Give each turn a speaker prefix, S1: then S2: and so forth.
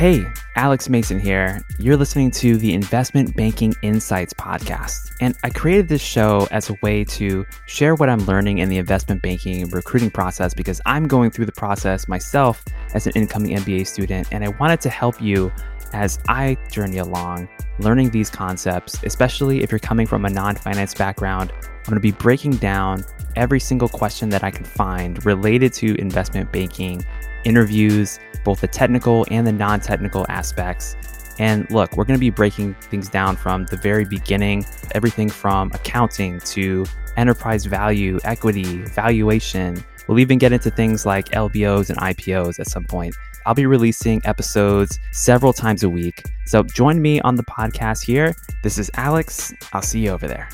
S1: Hey, Alex Mason here. You're listening to the Investment Banking Insights podcast. And I created this show as a way to share what I'm learning in the investment banking recruiting process because I'm going through the process myself as an incoming MBA student. And I wanted to help you as I journey along learning these concepts, especially if you're coming from a non finance background. I'm going to be breaking down every single question that I can find related to investment banking interviews, both the technical and the non technical aspects. And look, we're going to be breaking things down from the very beginning, everything from accounting to enterprise value, equity, valuation. We'll even get into things like LBOs and IPOs at some point. I'll be releasing episodes several times a week. So join me on the podcast here. This is Alex. I'll see you over there.